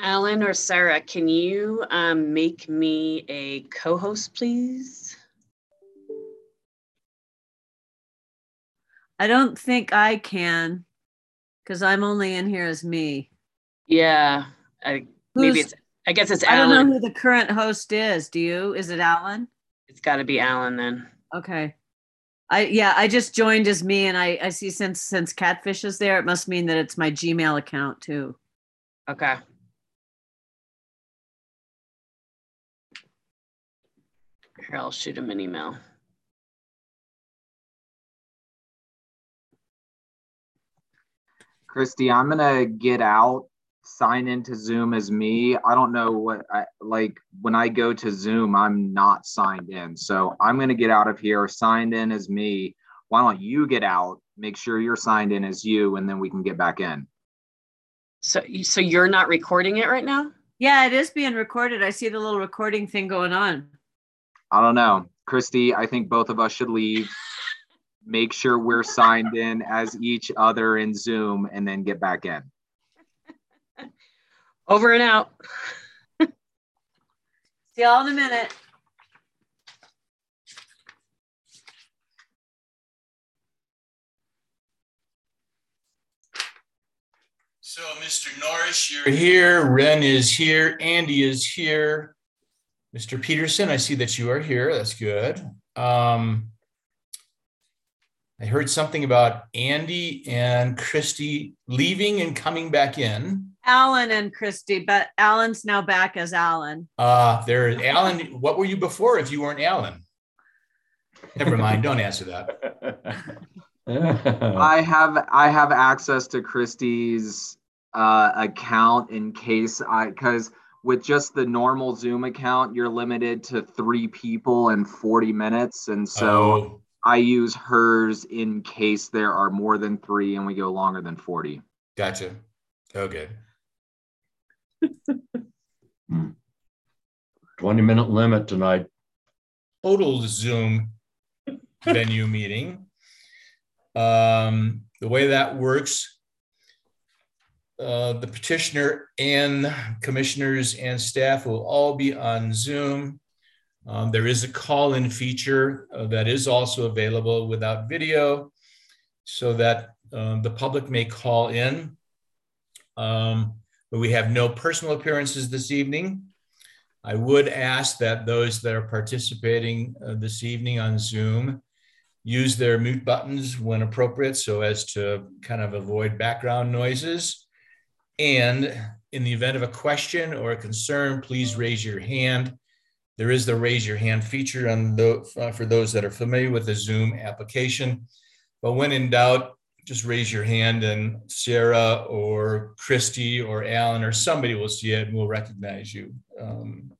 Alan or Sarah, can you um, make me a co-host, please? I don't think I can because I'm only in here as me. Yeah, I, maybe it's. I guess it's Alan. I don't know who the current host is. Do you? Is it Alan? It's got to be Alan then. Okay. I yeah, I just joined as me and I I see since since Catfish is there, it must mean that it's my Gmail account too. Okay. Here, I'll shoot him an email. Christy, I'm gonna get out, sign into Zoom as me. I don't know what I like when I go to Zoom, I'm not signed in. So I'm gonna get out of here, signed in as me. Why don't you get out, make sure you're signed in as you, and then we can get back in. So, so you're not recording it right now? Yeah, it is being recorded. I see the little recording thing going on. I don't know. Mm. Christy, I think both of us should leave. Make sure we're signed in as each other in Zoom and then get back in. Over and out. See y'all in a minute. So, Mr. Norris, you're here. Ren is here. Andy is here. Mr. Peterson, I see that you are here. That's good. Um, I heard something about Andy and Christy leaving and coming back in. Alan and Christy, but Alan's now back as Alan. Uh, there, Alan. What were you before if you weren't Alan? Never mind. Don't answer that. I have I have access to Christy's uh, account in case I because with just the normal Zoom account, you're limited to three people and 40 minutes. And so Oh, I use hers in case there are more than three and we go longer than 40. gotcha. Okay. 20 minute limit tonight. total Zoom venue meeting. Um, the way that works, uh, the petitioner and commissioners and staff will all be on Zoom. Um, there is a call-in feature uh, that is also available without video so that um, the public may call in. Um, but we have no personal appearances this evening. I would ask that those that are participating uh, this evening on Zoom use their mute buttons when appropriate so as to kind of avoid background noises. And in the event of a question or a concern, please raise your hand. There is the raise your hand feature on the, uh, for those that are familiar with the Zoom application. But when in doubt, just raise your hand and Sarah or Christy or Alan or somebody will see it and will recognize you. Um,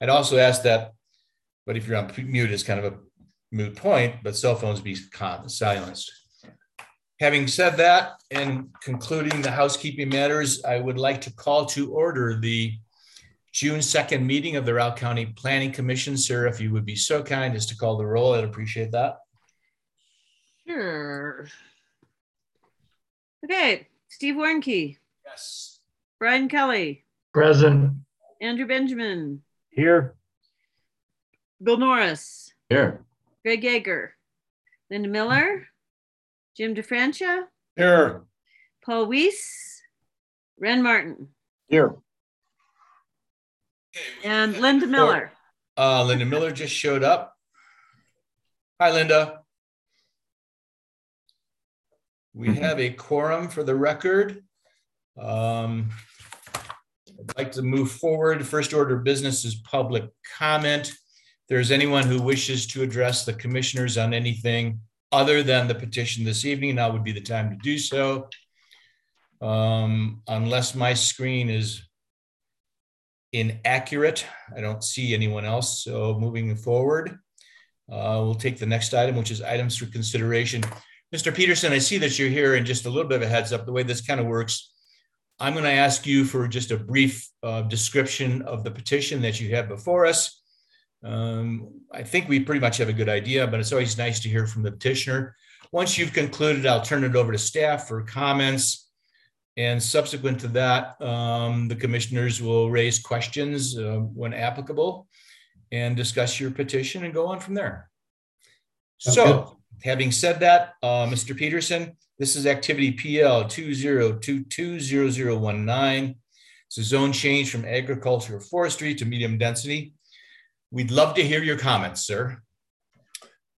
I'd also ask that, but if you're on mute, it's kind of a moot point, but cell phones be silenced. Having said that, and concluding the housekeeping matters, I would like to call to order the June 2nd meeting of the Routt County Planning Commission. Sir, if you would be so kind as to call the roll, I'd appreciate that. Sure. Okay, Steve Warnke, Yes. Brian Kelly, Present. Andrew Benjamin, Here. Bill Norris, Here. Greg Yeager, Linda Miller, Jim DeFrancia, Here. Paul Weiss, Ren Martin, Here. and Linda Miller. Uh, Linda Miller just showed up. Hi, Linda. We have a quorum for the record. Um, I'd like to move forward. First order of business is public comment. If there's anyone who wishes to address the commissioners on anything other than the petition this evening, now would be the time to do so. Um, unless my screen is inaccurate. I don't see anyone else. So moving forward, uh, we'll take the next item, which is items for consideration. Mr. Peterson, I see that you're here and just a little bit of a heads up, the way this kind of works. I'm going to ask you for just a brief uh, description of the petition that you have before us. Um, I think we pretty much have a good idea, but it's always nice to hear from the petitioner. Once you've concluded, I'll turn it over to staff for comments. And subsequent to that, um, the commissioners will raise questions uh, when applicable and discuss your petition and go on from there. Sounds So, having said that, uh, Mr. Peterson, this is activity PL 20220019. It's a zone change from agricultural forestry to medium density. We'd love to hear your comments, sir.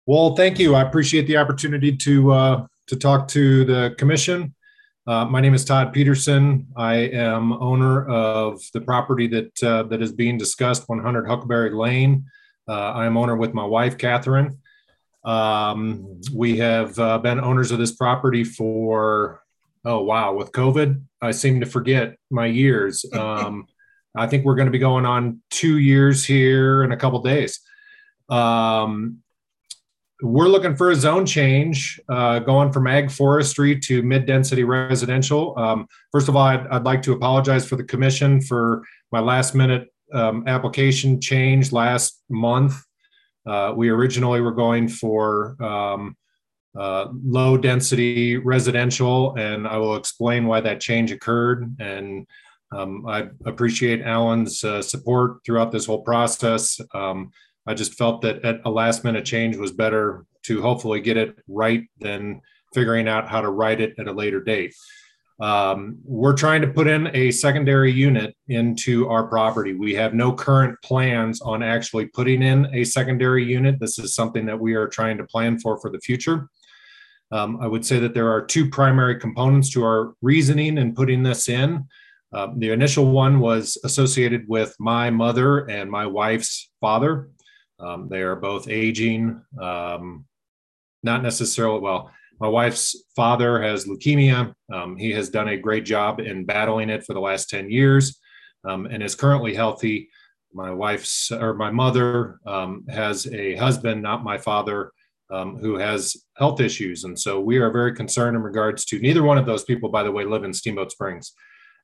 Well, thank you. I appreciate the opportunity to uh, to talk to the commission. Uh, my name is Todd Peterson. I am owner of the property that uh, that is being discussed, 100 Huckleberry Lane. Uh, I am owner with my wife, Catherine. Um, we have uh, been owners of this property for oh wow, with COVID, I seem to forget my years. Um, I think we're going to be going on two years here in a couple days. Um, we're looking for a zone change, uh, going from ag forestry to mid-density residential. Um, first of all, I'd, I'd, like to apologize for the commission for my last-minute um, application change last month. Uh, we originally were going for um, uh, low-density residential, and I will explain why that change occurred. And um, I appreciate Alan's uh, support throughout this whole process. Um, I just felt that at a last minute change was better to hopefully get it right than figuring out how to write it at a later date. Um, we're trying to put in a secondary unit into our property. We have no current plans on actually putting in a secondary unit. This is something that we are trying to plan for for the future. Um, I would say that there are two primary components to our reasoning in putting this in. Uh, the initial one was associated with my mother and my wife's father. Um, they are both aging, um, not necessarily, well, my wife's father has leukemia. Um, he has done a great job in battling it for the last 10 years um, and is currently healthy. My wife's or my mother um, has a husband, not my father, um, who has health issues. And so we are very concerned in regards to neither one of those people, by the way, live in Steamboat Springs.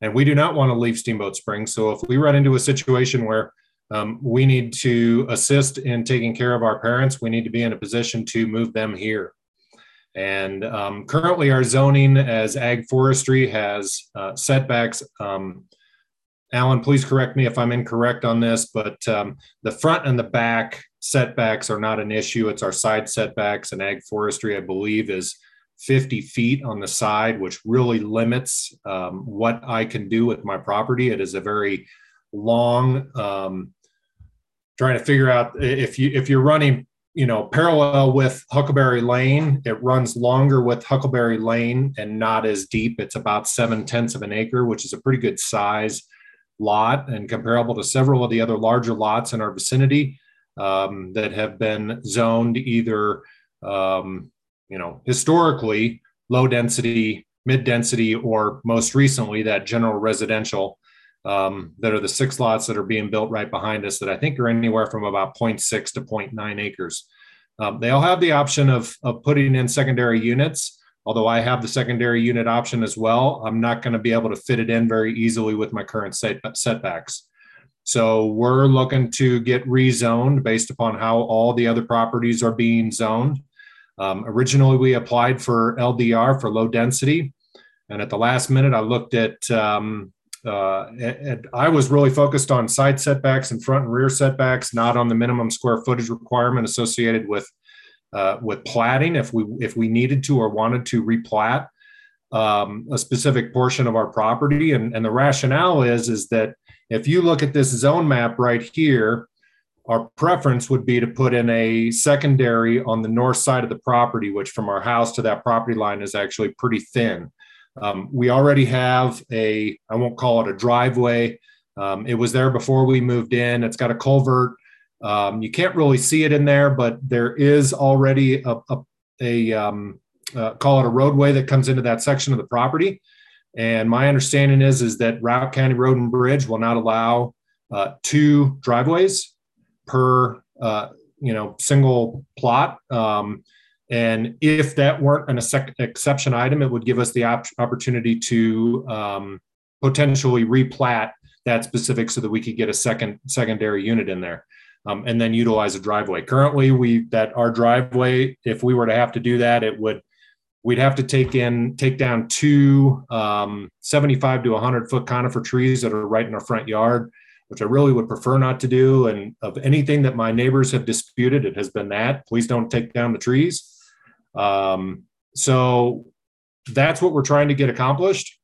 And we do not want to leave Steamboat Springs. So if we run into a situation where um, we need to assist in taking care of our parents. We need to be in a position to move them here. And um, currently, our zoning as ag forestry has uh, setbacks. Um, Alan, please correct me if I'm incorrect on this, but um, the front and the back setbacks are not an issue. It's our side setbacks, and ag forestry, I believe, is 50 feet on the side, which really limits um, what I can do with my property. It is a very long um, trying to figure out if you if you're running you know parallel with huckleberry lane it runs longer with huckleberry lane and not as deep it's about seven tenths of an acre which is a pretty good size lot and comparable to several of the other larger lots in our vicinity um, that have been zoned either um, you know historically low density mid density or most recently that general residential um, that are the six lots that are being built right behind us that I think are anywhere from about 0.6 to 0.9 acres. Um, they all have the option of, of putting in secondary units. Although I have the secondary unit option as well, I'm not going to be able to fit it in very easily with my current set, setbacks. So we're looking to get rezoned based upon how all the other properties are being zoned. Um, originally, we applied for LDR for low density. And at the last minute, I looked at um, uh, I was really focused on side setbacks and front and rear setbacks, not on the minimum square footage requirement associated with uh, with platting. If we if we needed to or wanted to replat um, a specific portion of our property, and, and the rationale is is that if you look at this zone map right here, our preference would be to put in a secondary on the north side of the property, which from our house to that property line is actually pretty thin. Um, we already have a, I won't call it a driveway. Um, it was there before we moved in. It's got a culvert. Um, you can't really see it in there, but there is already a, a, a um, uh, call it a roadway that comes into that section of the property. And my understanding is is that Routt County Road and Bridge will not allow uh, two driveways per uh, you know single plot. Um, and if that weren't an exception item, it would give us the op- opportunity to um, potentially replat that specific so that we could get a second secondary unit in there. Um, and then utilize a driveway. Currently, we that our driveway, if we were to have to do that, it would we'd have to take in, take down two um, 75 to 100 foot conifer trees that are right in our front yard, which I really would prefer not to do. And of anything that my neighbors have disputed, it has been that. Please don't take down the trees. Um, so that's what we're trying to get accomplished.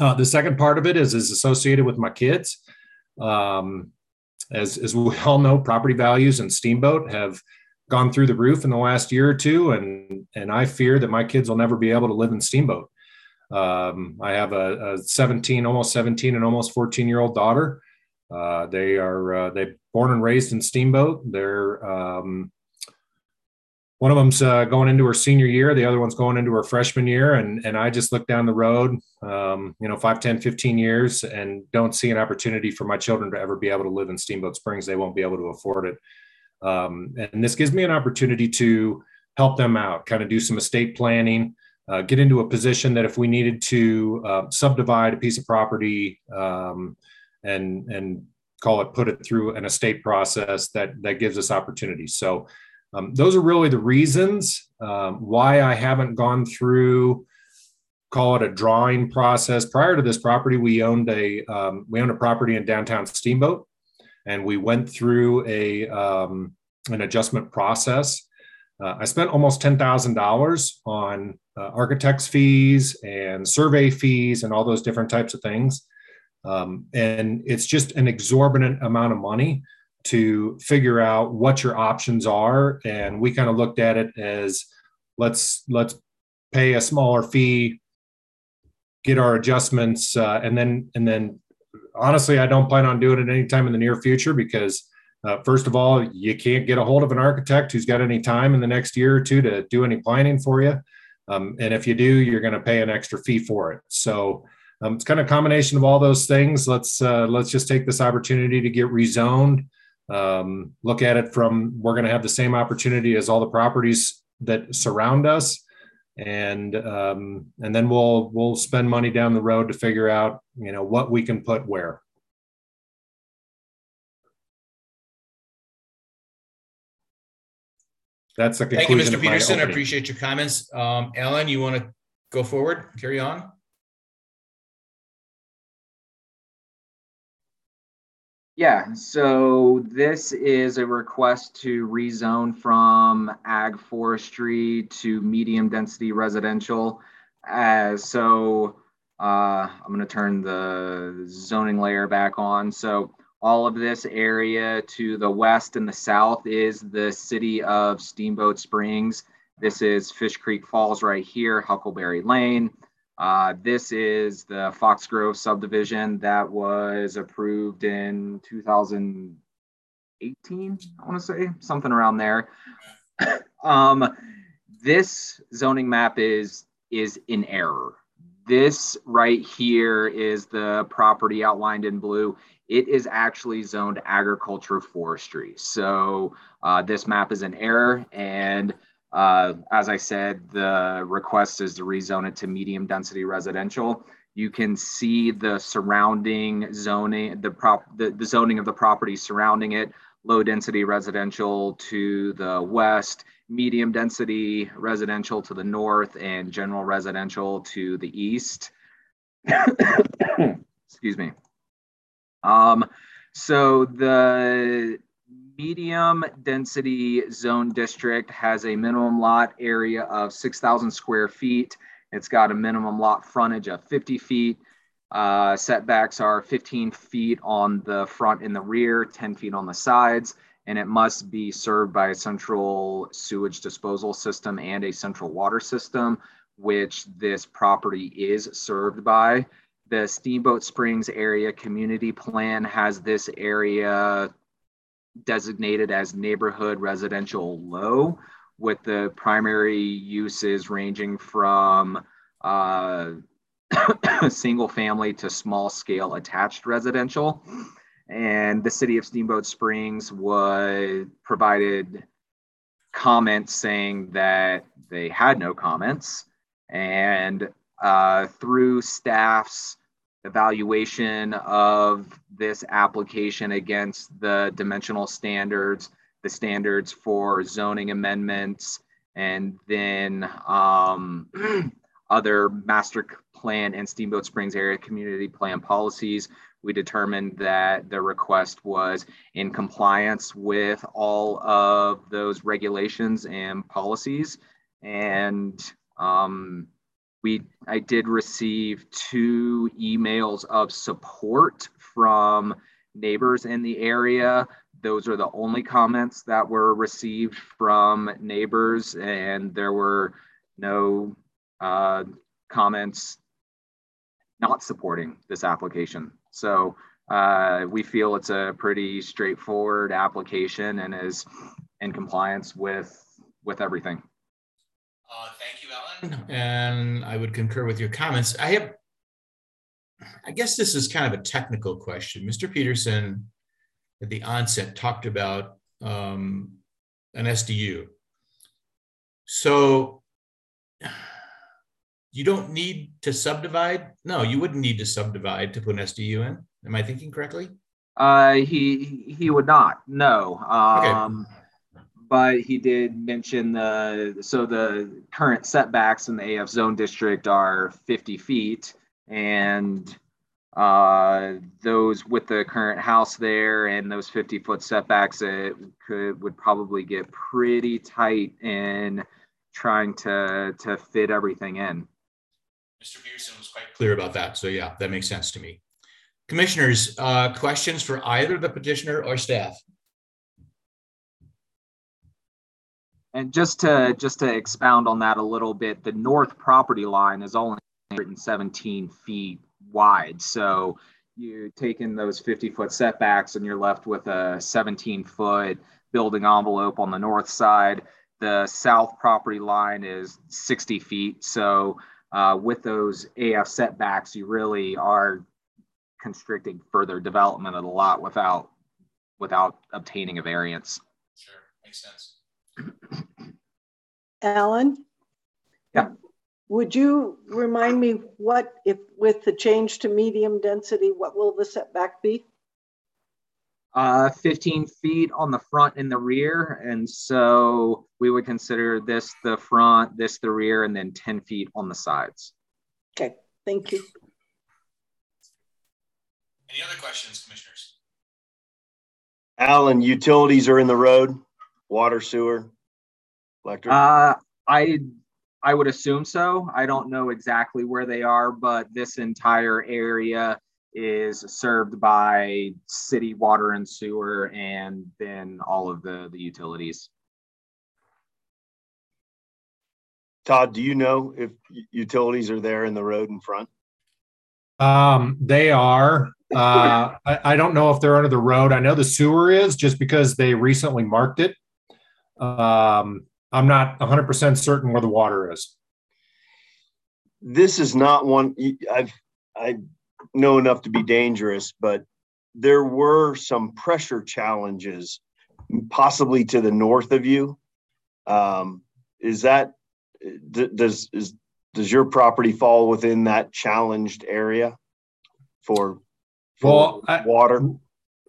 Uh, the second part of it is is associated with my kids. Um, as as we all know, property values and Steamboat have gone through the roof in the last year or two, and and I fear that my kids will never be able to live in Steamboat. Um, I have a, a, 17, almost 17, and almost 14 year old daughter. Uh, they are uh, they born and raised in Steamboat. They're um, one of them's uh, going into her senior year. The other one's going into her freshman year. And and i just look down the road um, you know 5 10 15 years and don't see an opportunity for my children to ever be able to live in steamboat springs. They won't be able to afford it. Um, and this gives me an opportunity to help them out kind of do some estate planning uh, get into a position that if we needed to uh, subdivide a piece of property um, and and call it put it through an estate process that that gives us opportunities so um, those are really the reasons um, why I haven't gone through, call it a drawing process. Prior to this property, we owned a um, we owned a property in downtown Steamboat, and we went through a um, an adjustment process. Uh, I spent almost ten thousand dollars on uh, architects' fees and survey fees and all those different types of things, um, and it's just an exorbitant amount of money to figure out what your options are. And we kind of looked at it as let's let's pay a smaller fee get our adjustments uh, and then and then honestly i don't plan on doing it anytime in the near future because uh, first of all you can't get a hold of an architect who's got any time in the next year or two to do any planning for you. Um, and if you do you're going to pay an extra fee for it. So um, it's kind of a combination of all those things let's uh, let's just take this opportunity to get rezoned um, look at it from we're going to have the same opportunity as all the properties that surround us and um, and then we'll we'll spend money down the road to figure out you know what we can put where that's the Thank you, Mr. Peterson. I appreciate your comments. Um, Ellen, you want to go forward, carry on? Yeah, so this is a request to rezone from ag forestry to medium density residential. As so, uh, I'm going to turn the zoning layer back on. So all of this area to the west and the south is the city of Steamboat Springs. This is Fish Creek Falls right here, Huckleberry Lane. Uh, this is the Fox Grove subdivision that was approved in 2018, I want to say, something around there. um, this zoning map is is in error. This right here is the property outlined in blue. It is actually zoned agriculture forestry. So uh, this map is in error and uh, as I said, the request is to rezone it to medium density residential. You can see the surrounding zoning, the prop, the, the zoning of the property surrounding it, low density residential to the west, medium density residential to the north, and general residential to the east. Excuse me. Um, so the medium density zone district has a minimum lot area of 6,000 square feet. It's got a minimum lot frontage of 50 feet. Uh, setbacks are 15 feet on the front and the rear, 10 feet on the sides, and it must be served by a central sewage disposal system and a central water system, which this property is served by. The Steamboat Springs area community plan has this area designated as neighborhood residential low, with the primary uses ranging from uh, single family to small scale attached residential. And the city of Steamboat Springs was provided comments saying that they had no comments. And uh, through staff's evaluation of this application against the dimensional standards, the standards for zoning amendments, and then um, other master plan and Steamboat Springs area community plan policies. We determined that the request was in compliance with all of those regulations and policies. And um, we, I did receive two emails of support from neighbors in the area. Those are the only comments that were received from neighbors, and there were no uh, comments not supporting this application. So uh, we feel it's a pretty straightforward application and is in compliance with with everything. Uh. And I would concur with your comments. I have, I guess this is kind of a technical question. Mr. Peterson at the onset talked about um, an SDU. So you don't need to subdivide. No, you wouldn't need to subdivide to put an SDU in. Am I thinking correctly? Uh, he he would not. No. Um, okay. But he did mention the so the current setbacks in the AF zone district are 50 feet, and uh, those with the current house there and those 50 foot setbacks, it could would probably get pretty tight in trying to to fit everything in. Mr. Peterson was quite clear about that. So yeah, that makes sense to me. Commissioners, uh, questions for either the petitioner or staff? And just to just to expound on that a little bit, the north property line is only 117 feet wide. So you take in those 50 foot setbacks and you're left with a 17 foot building envelope on the north side. The south property line is 60 feet. So uh, with those AF setbacks, you really are constricting further development of the lot without without obtaining a variance. Sure, makes sense. Alan? Yeah. Would you remind me what, if with the change to medium density, what will the setback be? Uh, 15 feet on the front and the rear. And so we would consider this the front, this the rear, and then 10 feet on the sides. Okay, thank you. Any other questions, commissioners? Alan, utilities are in the road, water, sewer, electric? Uh, I I would assume so. I don't know exactly where they are, but this entire area is served by city water and sewer and then all of the, the utilities. Todd, do you know if utilities are there in the road in front? Um, they are. Uh, I, I, don't know if they're under the road. I know the sewer is just because they recently marked it. Um, I'm not 100% certain where the water is. This is not one I've I know enough to be dangerous, but there were some pressure challenges, possibly to the north of you. Um, is that does is does your property fall within that challenged area for, for well, I, water?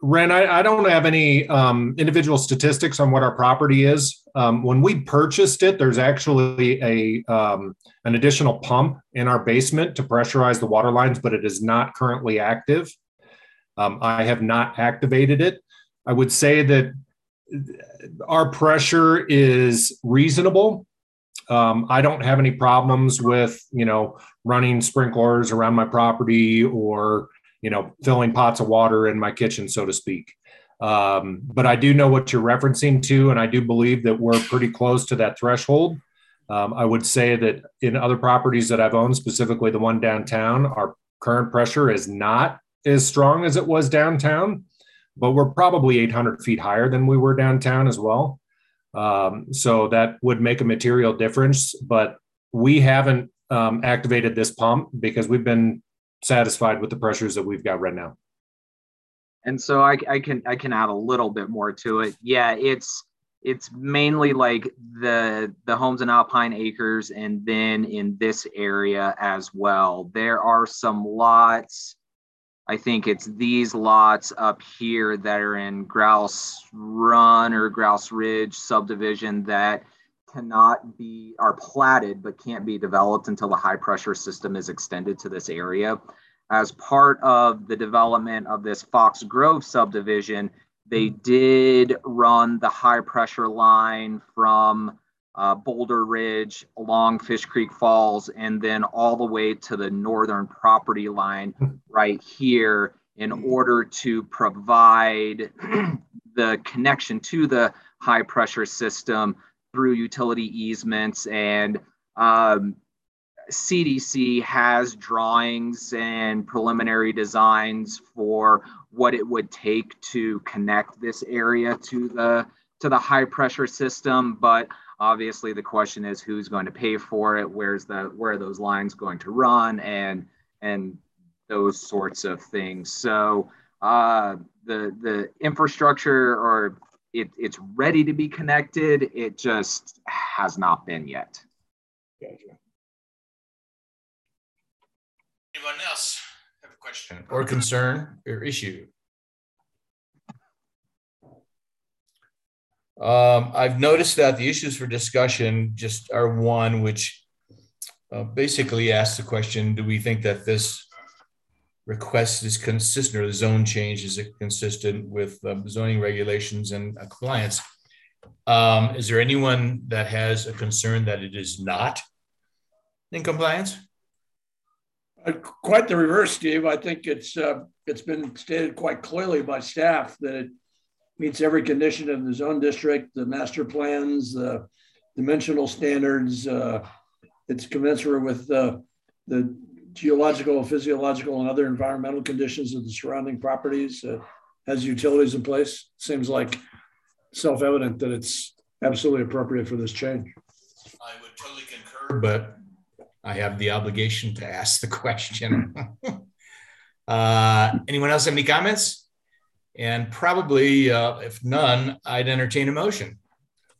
Ren, I, I, don't have any um, individual statistics on what our property is. Um, when we purchased it, there's actually a um, an additional pump in our basement to pressurize the water lines, but it is not currently active. Um, I have not activated it. I would say that our pressure is reasonable. Um, I don't have any problems with you know running sprinklers around my property or you know, filling pots of water in my kitchen, so to speak. Um, but I do know what you're referencing to, and I do believe that we're pretty close to that threshold. Um, I would say that in other properties that I've owned, specifically the one downtown, our current pressure is not as strong as it was downtown, but we're probably 800 feet higher than we were downtown as well. Um, so that would make a material difference. But we haven't um, activated this pump because we've been satisfied with the pressures that we've got right now. And so I, I can I can add a little bit more to it. Yeah, it's it's mainly like the the homes in Alpine Acres and then in this area as well. There are some lots. I think it's these lots up here that are in Grouse Run or Grouse Ridge subdivision that cannot be are platted but can't be developed until the high pressure system is extended to this area. As part of the development of this Fox Grove subdivision, they mm. did run the high pressure line from uh, Boulder Ridge along Fish Creek Falls and then all the way to the northern property line mm. right here in mm. order to provide the connection to the high pressure system through utility easements and um, CDC has drawings and preliminary designs for what it would take to connect this area to the to the high pressure system but obviously the question is who's going to pay for it where's the where are those lines going to run and and those sorts of things. So uh, the the infrastructure or it, it's ready to be connected it just has not been yet Gotcha. Anyone else have a question or concern or issue? Um, I've noticed that the issues for discussion just are one which uh, basically asks the question, do we think that this request is consistent or the zone change is consistent with um, zoning regulations and uh, compliance? Um, is there anyone that has a concern that it is not in compliance? Uh, Quite the reverse, Steve. I think it's, uh, it's been stated quite clearly by staff that it meets every condition of the zone district, the master plans, the dimensional standards. uh, It's commensurate with uh, the geological, physiological, and other environmental conditions of the surrounding properties. uh, Has utilities in place. Seems like self-evident that it's absolutely appropriate for this change. I would totally concur, but I have the obligation to ask the question. uh, anyone else have any comments? And probably, uh, if none, I'd entertain a motion.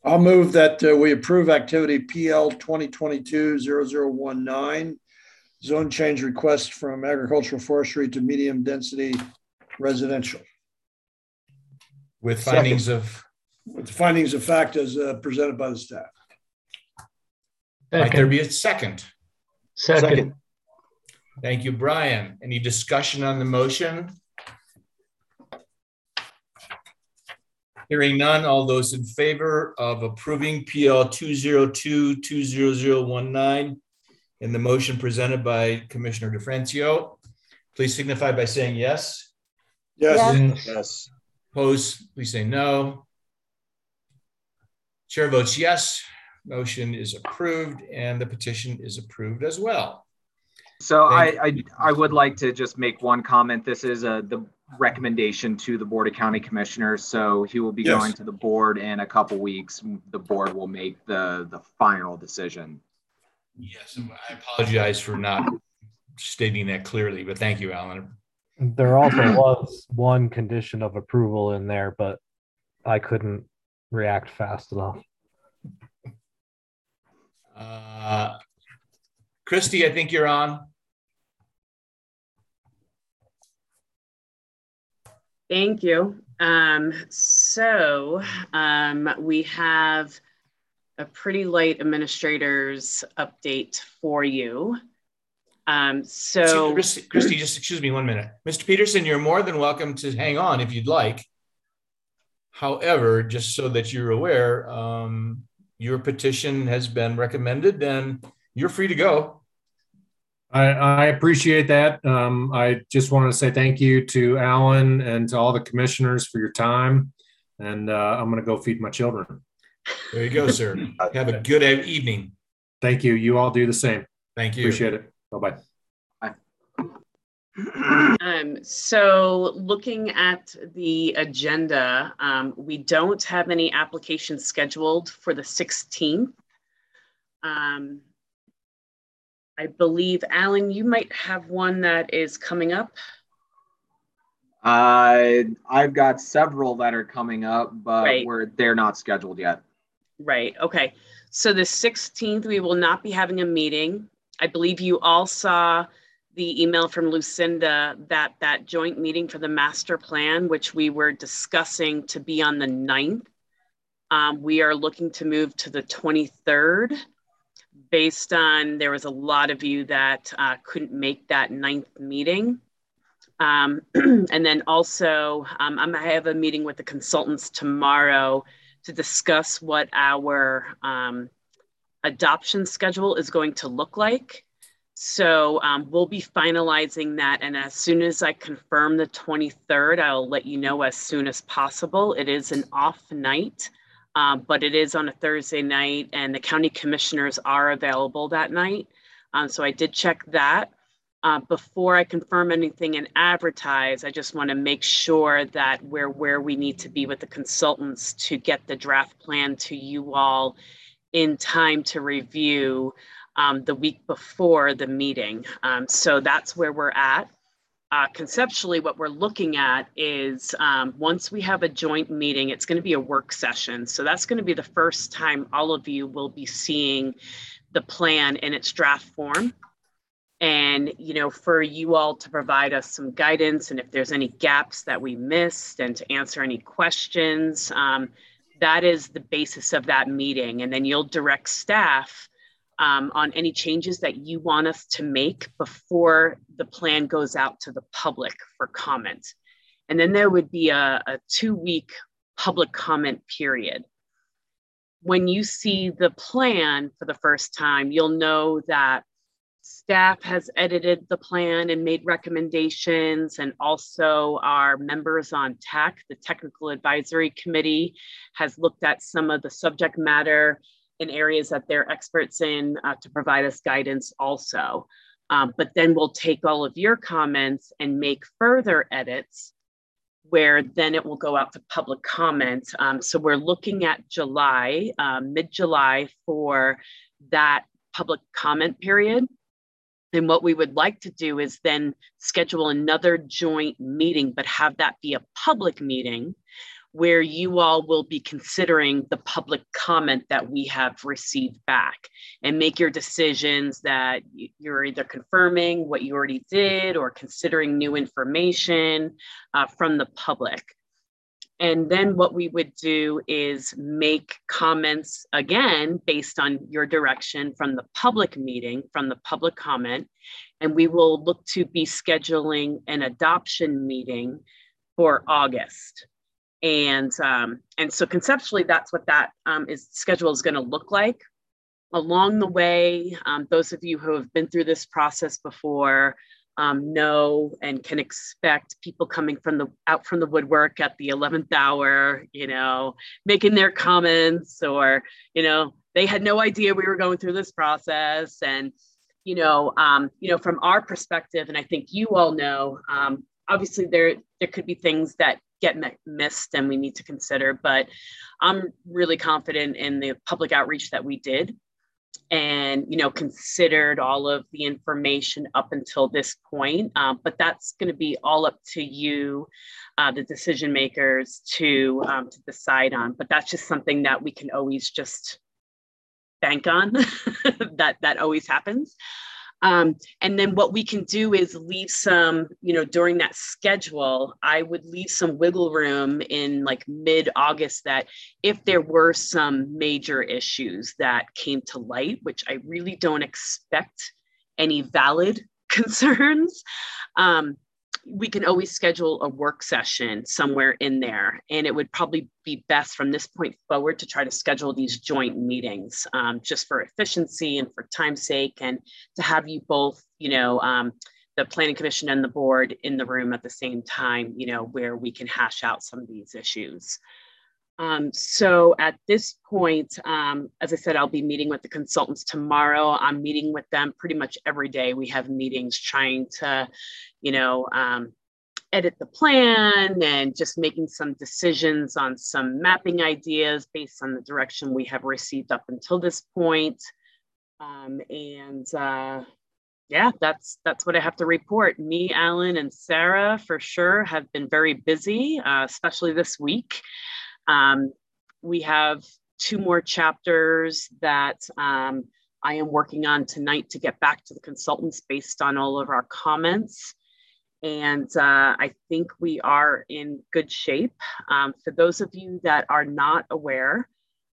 I'll move that uh, we approve activity PL 2022-0019, zone change request from agricultural forestry to medium density residential, With Second. findings of, with the findings of fact as uh, presented by the staff. might there be a second? Second, Thank you, Brian. Any discussion on the motion? Hearing none, all those in favor of approving PL 202-20019 in the motion presented by Commissioner DeFrancio, please signify by saying yes. Yes, yes, Opposed, please say no. Chair votes yes. Motion is approved and the petition is approved as well. So I, I, I would like to just make one comment. This is a, the recommendation to the Board of County Commissioners. So he will be Yes. going to the board in a couple weeks. The board will make the, the final decision. Yes, I apologize for not stating that clearly, but thank you, Alan. There also was one condition of approval in there, but I couldn't react fast enough. Uh, Christy, I think you're on. Thank you. Um, so um, we have a pretty light administrator's update for you. Um, so Christy, Christy, just excuse me one minute. Mr. Peterson, you're more than welcome to hang on if you'd like. However, just so that you're aware, um, your petition has been recommended and you're free to go. I, I appreciate that. Um, I just wanted to say thank you to Alan and to all the commissioners for your time. And uh, I'm going to go feed my children. There you go, sir. Have a good evening. Thank you. You all do the same. Thank you. Appreciate it. Bye bye. Um, so looking at the agenda, um, we don't have any applications scheduled for the 16th. Um, I believe, Alan, you might have one that is coming up. Uh, I've got several that are coming up, but Right. we're, they're not scheduled yet. Right, okay. So the 16th, we will not be having a meeting. I believe you all saw the email from Lucinda that that joint meeting for the master plan, which we were discussing to be on the 9th. Um, we are looking to move to the 23rd based on there was a lot of you that uh, couldn't make that ninth meeting. Um, and then also, um, I have a meeting with the consultants tomorrow to discuss what our um, adoption schedule is going to look like. So um, we'll be finalizing that. And as soon as I confirm the 23rd, I'll let you know as soon as possible. It is an off night, um, but it is on a Thursday night, and the county commissioners are available that night. Um, so I did check that. Uh, before I confirm anything and advertise, I just want to make sure that we're where we need to be with the consultants to get the draft plan to you all in time to review um, the week before the meeting. Um, so that's where we're at. Uh, conceptually, what we're looking at is um, once we have a joint meeting, it's going to be a work session. So that's going to be the first time all of you will be seeing the plan in its draft form. And, you know, for you all to provide us some guidance and if there's any gaps that we missed and to answer any questions, um, that is the basis of that meeting. And then you'll direct staff um, on any changes that you want us to make before the plan goes out to the public for comment. And then there would be a, a two week public comment period. When you see the plan for the first time, you'll know that staff has edited the plan and made recommendations, and also our members on TAC, the Technical Advisory Committee, has looked at some of the subject matter in areas that they're experts in uh, to provide us guidance also. Um, but then we'll take all of your comments and make further edits where then it will go out to public comment. Um, so we're looking at July, um, mid-July for that public comment period. And what we would like to do is then schedule another joint meeting, but have that be a public meeting where you all will be considering the public comment that we have received back and make your decisions that you're either confirming what you already did or considering new information uh, from the public. And then what we would do is make comments again based on your direction from the public meeting, from the public comment. And we will look to be scheduling an adoption meeting for August and um, and so conceptually that's what that um, is schedule is going to look like along the way um, those of you who have been through this process before um, know and can expect people coming from the out from the woodwork at the 11th hour you know making their comments or you know they had no idea we were going through this process and you know um, you know from our perspective and i think you all know um, obviously there there could be things that get missed and we need to consider. But I'm really confident in the public outreach that we did and you know considered all of the information up until this point. Um, but that's going to be all up to you uh, the decision makers to um, to decide on. But that's just something that we can always just bank on that that always happens um, and then what we can do is leave some, you know, during that schedule, I would leave some wiggle room in like mid August that if there were some major issues that came to light, which I really don't expect any valid concerns, um, we can always schedule a work session somewhere in there. And it would probably be best from this point forward to try to schedule these joint meetings um, just for efficiency and for time's sake and to have you both, you know, um, the planning commission and the board in the room at the same time, you know, where we can hash out some of these issues. Um, so at this point, um, as I said, I'll be meeting with the consultants tomorrow. I'm meeting with them pretty much every day. We have meetings trying to, you know, um, edit the plan and just making some decisions on some mapping ideas based on the direction we have received up until this point. Um, and uh, yeah, that's that's what I have to report. Me, Alan, and Sarah for sure have been very busy, uh, especially this week. Um, we have two more chapters that um, I am working on tonight to get back to the consultants based on all of our comments. And uh, I think we are in good shape. Um, for those of you that are not aware,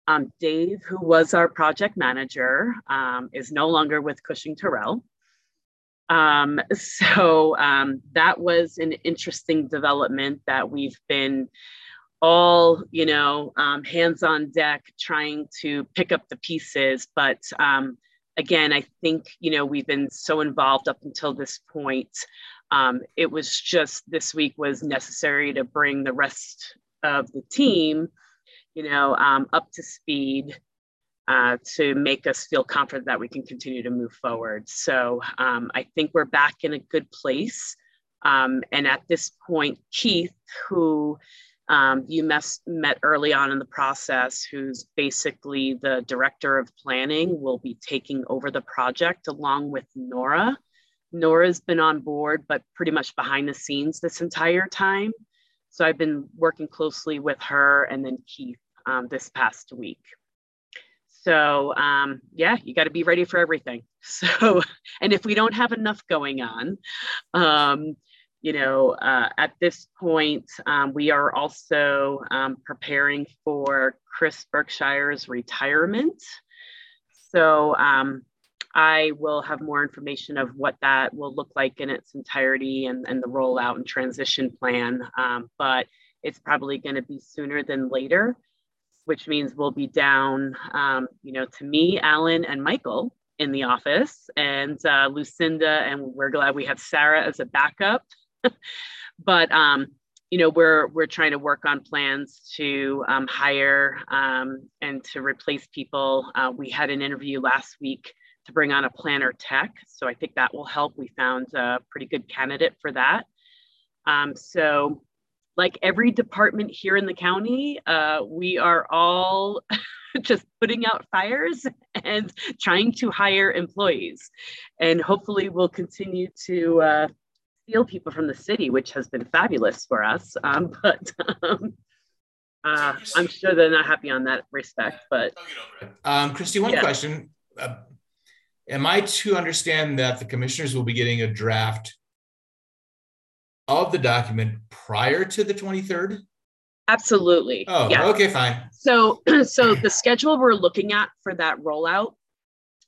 Um, Dave, who was our project manager, um, is no longer with Cushing Terrell. Um, so um, that was an interesting development that we've been all, you know, um, hands on deck trying to pick up the pieces. But um, again, I think, you know, we've been so involved up until this point. Um, it was just this week was necessary to bring the rest of the team, you know, um, up to speed uh, to make us feel confident that we can continue to move forward. So um, I think we're back in a good place. Um, and at this point, Keith, who um, you mes- met early on in the process, who's basically the director of planning, will be taking over the project along with Nora. Nora's been on board, but pretty much behind the scenes this entire time. So I've been working closely with her and then Keith um, this past week. So um, yeah, you got to be ready for everything. So, and if we don't have enough going on, um, you know, uh, at this point, um, we are also um, preparing for Chris Berkshire's retirement. So um, I will have more information of what that will look like in its entirety and, and the rollout and transition plan. Um, but it's probably going to be sooner than later which means we'll be down, um, you know, to me, Alan, and Michael in the office, and uh, Lucinda, and we're glad we have Sarah as a backup. but um, you know, we're we're trying to work on plans to um, hire um, and to replace people. Uh, we had an interview last week to bring on a planner tech, so I think that will help. We found a pretty good candidate for that. Um, so like every department here in the county, uh, we are all just putting out fires and trying to hire employees. And hopefully, we'll continue to uh, steal people from the city, which has been fabulous for us. Um, but um, uh, I'm sure they're not happy on that respect. But um, Christy, one yeah. question. Uh, am I to understand that the commissioners will be getting a draft of the document prior to the 23rd? Absolutely. Oh, yeah. okay, fine. So, so the schedule we're looking at for that rollout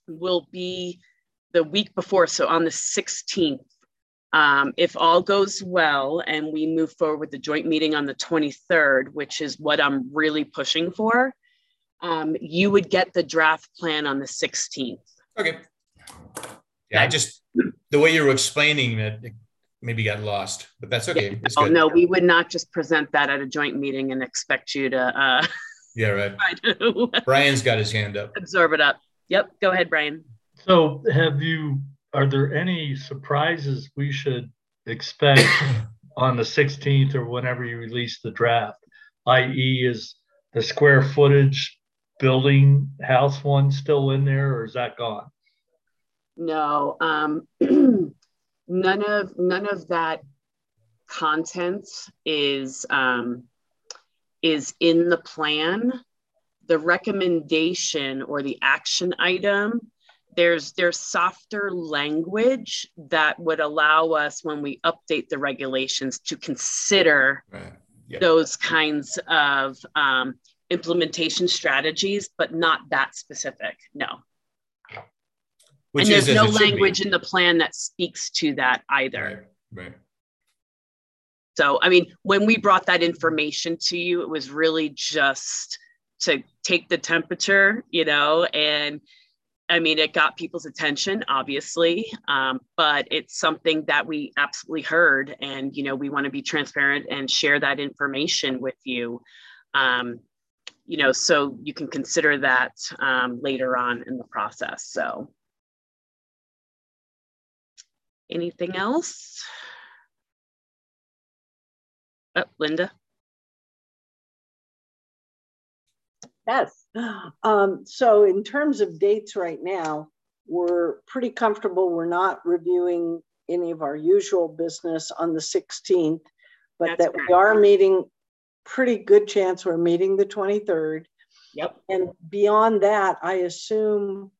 will be the week before, so on the 16th. Um, if all goes well and we move forward with the joint meeting on the 23rd, which is what I'm really pushing for, um, you would get the draft plan on the 16th. Okay. Yeah, I just the way you were explaining it, maybe got lost, but that's okay. oh no, we would not just present that at a joint meeting and expect you to. Uh, yeah, right. Brian's got his hand up. Absorb it up. Yep. Go ahead, Brian. So, have you? Are there any surprises we should expect on the 16th or whenever you release the draft? I.e., is the square footage building house one still in there, or is that gone? No. Um, none of none of that content is um, is in the plan. The recommendation or the action item, there's there's softer language that would allow us when we update the regulations to consider right. yep. those kinds of um, implementation strategies, but not that specific. No. Which and there's no language in the plan that speaks to that either. Right. right. So, I mean, when we brought that information to you, it was really just to take the temperature, you know, and I mean, it got people's attention, obviously, um, but it's something that we absolutely heard. And, you know, we want to be transparent and share that information with you, um, you know, so you can consider that um, later on in the process. So, Anything else? Oh, Linda. Yes. Um, so in terms of dates right now, we're pretty comfortable. We're not reviewing any of our usual business on the 16th, but That's that correct. we are meeting, pretty good chance we're meeting the 23rd. Yep. And beyond that, I assume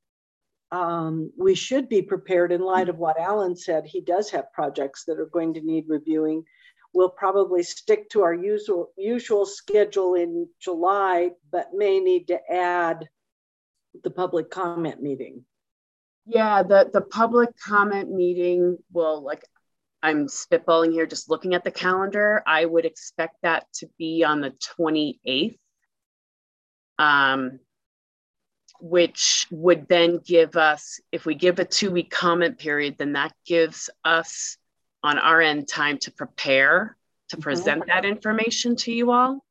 um, we should be prepared in light of what Alan said. He does have projects that are going to need reviewing. We'll probably stick to our usual usual schedule in July, but may need to add the public comment meeting. Yeah, the the public comment meeting will like I'm spitballing here, just looking at the calendar. I would expect that to be on the 28th, um, which would then give us, if we give a two week comment period, then that gives us on our end time to prepare to present mm-hmm. that information to you all.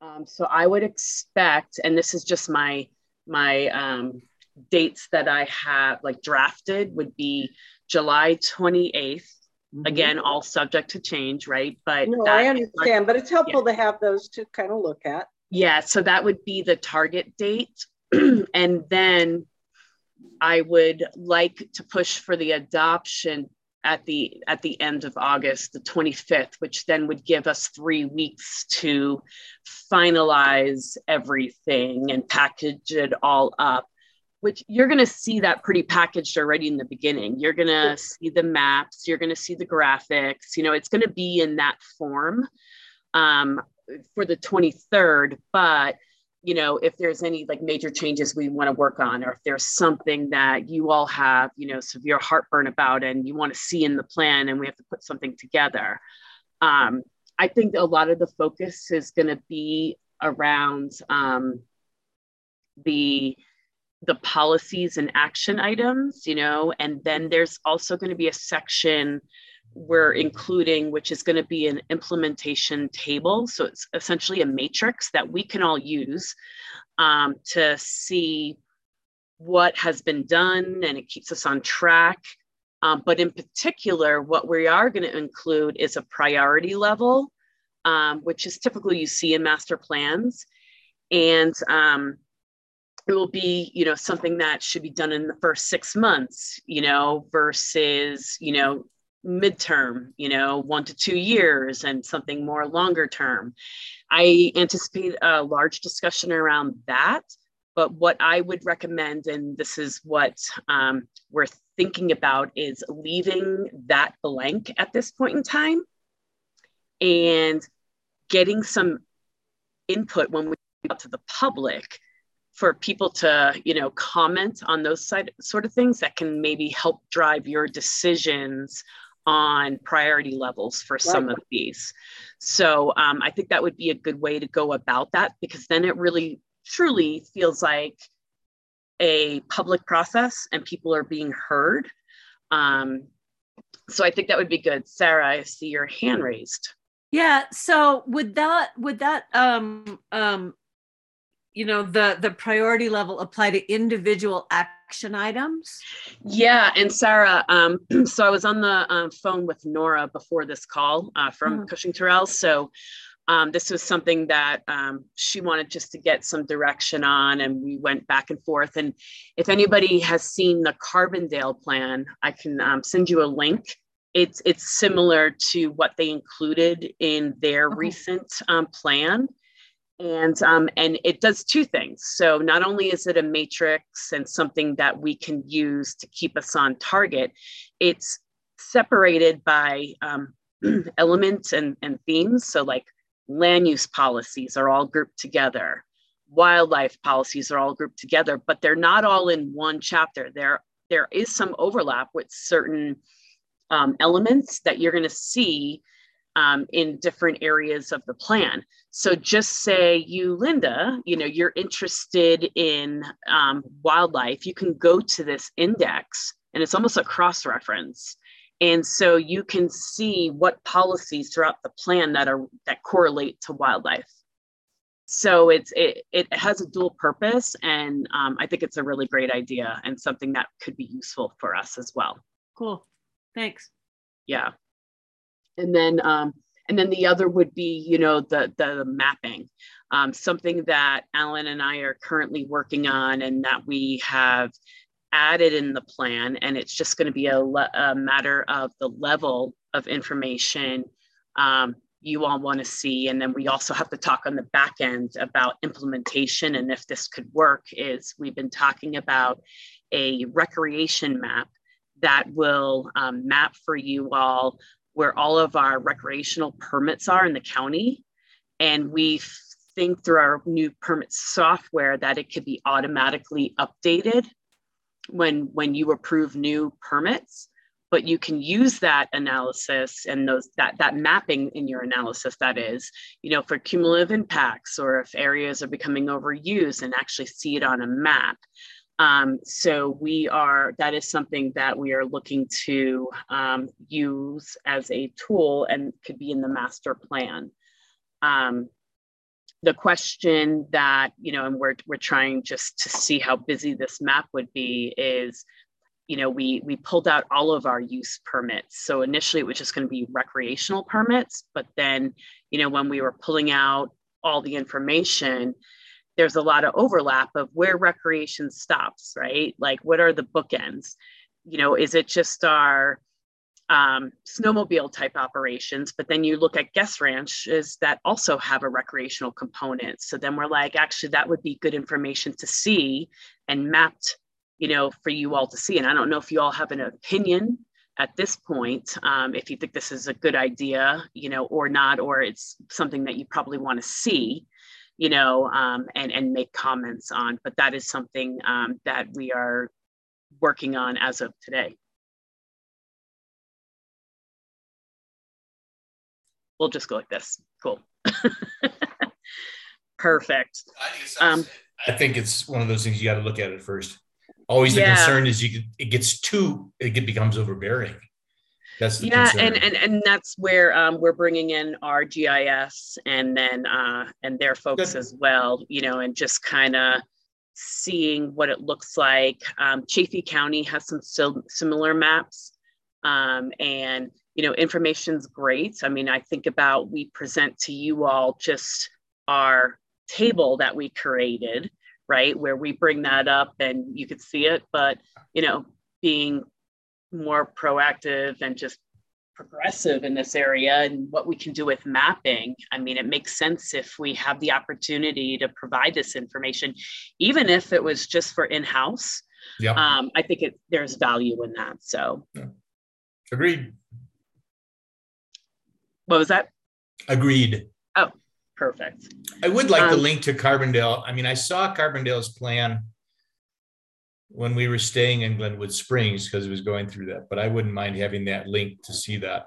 Um, so I would expect, and this is just my my um, dates that I have like drafted would be July 28th Mm-hmm. Again, all subject to change, right? But no, I understand, but it's helpful yeah. to have those to kind of look at. Yeah, so that would be the target date. and then I would like to push for the adoption at the at the end of August, the 25th, which then would give us three weeks to finalize everything and package it all up which you're going to see that pretty packaged already in the beginning. You're going to see the maps, you're going to see the graphics, you know, it's going to be in that form um, for the 23rd. But, you know, if there's any like major changes we want to work on, or if there's something that you all have, you know, severe heartburn about and you want to see in the plan and we have to put something together. Um, I think a lot of the focus is going to be around um, the the policies and action items, you know, and then there's also going to be a section we're including, which is going to be an implementation table. So it's essentially a matrix that we can all use um, to see what has been done and it keeps us on track. Um, but in particular, what we are going to include is a priority level, um, which is typically you see in master plans. And um, it will be you know something that should be done in the first six months you know versus you know midterm you know one to two years and something more longer term. I anticipate a large discussion around that but what i would recommend and this is what um, we're thinking about is leaving that blank at this point in time and getting some input when we out to the public for people to you know comment on those side, sort of things that can maybe help drive your decisions on priority levels for right. some of these. So um, i think that would be a good way to go about that because then it really truly feels like a public process and people are being heard. Um, so i think that would be good. Sarah i see your hand raised. Yeah so would that would that um um you know the the priority level apply to individual action items? Yeah and sarah um, so i was on the um, phone with nora before this call uh, from mm-hmm. cushing terrell. So um, this was something that um, she wanted just to get some direction on and we went back and forth. And if anybody has seen the carbondale plan i can um, send you a link. It's it's similar to what they included in their okay. recent um, plan and um, and it does two things. So not only is it a matrix and something that we can use to keep us on target it's separated by um, elements and, and themes. So like land use policies are all grouped together. Wildlife policies are all grouped together but they're not all in one chapter. There there is some overlap with certain um, elements that you're going to see um, in different areas of the plan. So just say you, Linda, you know, you're interested in um, wildlife, you can go to this index and it's almost a cross reference. And so you can see what policies throughout the plan that are that correlate to wildlife. So it's it, it has a dual purpose, and um, I think it's a really great idea and something that could be useful for us as well. Cool, thanks. Yeah and then um, and then the other would be you know the the mapping um, something that alan and i are currently working on and that we have added in the plan. And it's just going to be a, a, matter of the level of information um, you all want to see. And then we also have to talk on the back end about implementation. And if this could work is we've been talking about a recreation map that will um, map for you all where all of our recreational permits are in the county. And we think through our new permit software that it could be automatically updated when, when you approve new permits but you can use that analysis and those that that mapping in your analysis that is you know for cumulative impacts or if areas are becoming overused and actually see it on a map um, so we are that is something that we are looking to um, use as a tool and could be in the master plan um, the question that you know and we're, we're trying just to see how busy this map would be is you know, we we pulled out all of our use permits. So initially it was just going to be recreational permits, but then, you know, when we were pulling out all the information, there's a lot of overlap of where recreation stops, right? Like what are the bookends? You know, is it just our um, snowmobile type operations, but then you look at guest ranches that also have a recreational component. So then we're like, actually, that would be good information to see and mapped you know, for you all to see. And I don't know if you all have an opinion at this point, um, if you think this is a good idea, you know, or not, or it's something that you probably want to see, you know, um, and and make comments on. But that is something um, that we are working on as of today. We'll just go like this. Cool. Perfect. Um, I think it's one of those things you got to look at it first. Always the yeah. concern is you it gets too it becomes overbearing. That's yeah, concern. and, and and that's where um, we're bringing in our GIS and then uh, and their folks Good. as well. You know, and just kind of seeing what it looks like. Um, Chaffee County has some still similar maps, um, and you know, information's great. I mean, I think about we present to you all just our table that we created right? Where we bring that up and you could see it, but you know, being more proactive and just progressive in this area and what we can do with mapping. I mean, it makes sense if we have the opportunity to provide this information, even if it was just for in-house. Yeah. Um, I think it there's value in that. So yeah. agreed. What was that? Agreed. Oh, perfect. I would like um, the link to Carbondale. I mean, I saw Carbondale's plan when we were staying in Glenwood Springs because it was going through that, but I wouldn't mind having that link to see that.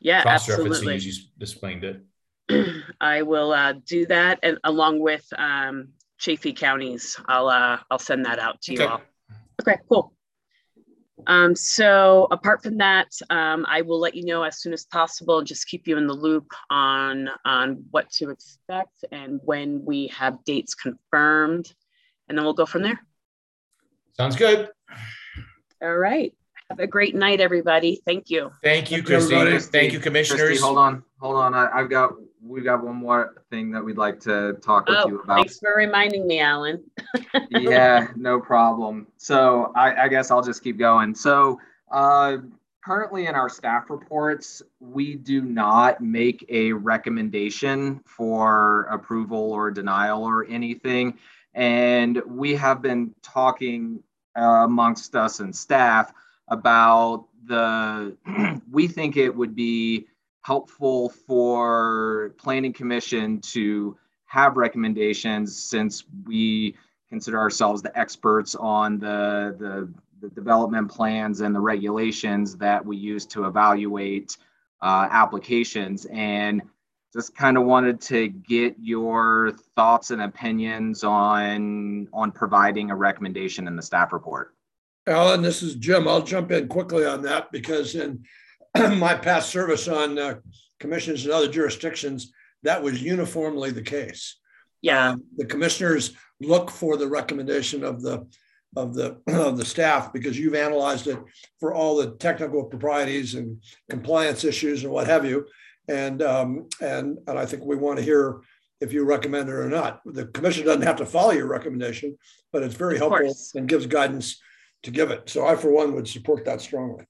Yeah, Cross absolutely. as you explained it. I will uh, do that, and along with um, Chaffee counties, I'll uh, I'll send that out to okay. you all. Okay, cool. Um, so apart from that, um, I will let you know as soon as possible and just keep you in the loop on, on what to expect and when we have dates confirmed. And then we'll go from there. Sounds good. All right. Have a great night, everybody. Thank you. Thank you, Christine. Thank you, commissioners. Christy, hold on, hold on. I, have got we've got one more thing that we'd like to talk with oh, you about. Thanks for reminding me, Alan. yeah, no problem. So I, I, guess I'll just keep going. So uh, currently in our staff reports, we do not make a recommendation for approval or denial or anything. And we have been talking uh, amongst us and staff about the, we think it would be helpful for planning commission to have recommendations since we consider ourselves the experts on the, the, the development plans and the regulations that we use to evaluate uh, applications. And just kind of wanted to get your thoughts and opinions on on providing a recommendation in the staff report. Alan this is jim. I'll jump in quickly on that because in my past service on uh, commissions in other jurisdictions, that was uniformly the case. Yeah, um, the commissioners look for the recommendation of the of the of the staff because you've analyzed it for all the technical proprieties and compliance issues and what have you, and um, and and I think we want to hear if you recommend it or not. The commission doesn't have to follow your recommendation, but it's very helpful and gives guidance to give it. So I, for one, would support that strongly.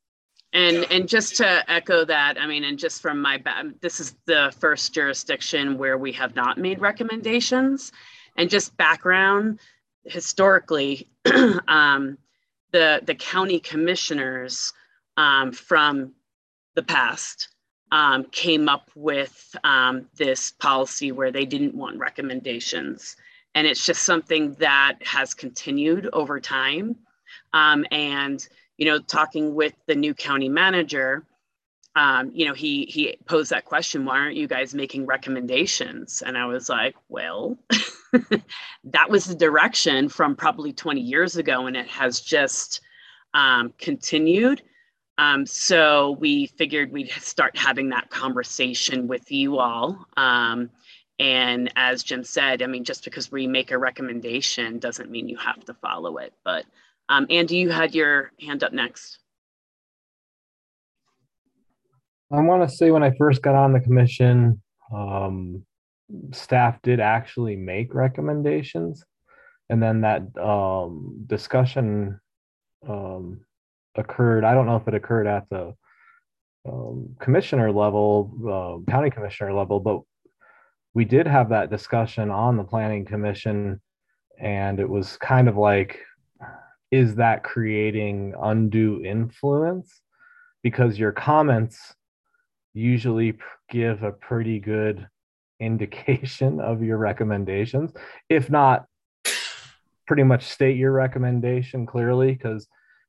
And and just to echo that, I mean, and just from my this is the first jurisdiction where we have not made recommendations. And just background, historically, um, the the county commissioners um, from the past um, came up with um, this policy where they didn't want recommendations. And it's just something that has continued over time. Um, and, you know, talking with the new county manager, um, you know, he he posed that question, why aren't you guys making recommendations? And I was like, well, that was the direction from probably 20 years ago, and it has just um, continued. Um, so we figured we'd start having that conversation with you all. Um, and as Jim said, I mean, just because we make a recommendation doesn't mean you have to follow it. But um, Andy, you had your hand up next. I want to say when I first got on the commission, um, staff did actually make recommendations. And then that um, discussion um, occurred. I don't know if it occurred at the um, commissioner level, uh, county commissioner level, but we did have that discussion on the planning commission. And it was kind of like, is that creating undue influence? Because your comments usually give a pretty good indication of your recommendations. If not, pretty much state your recommendation clearly because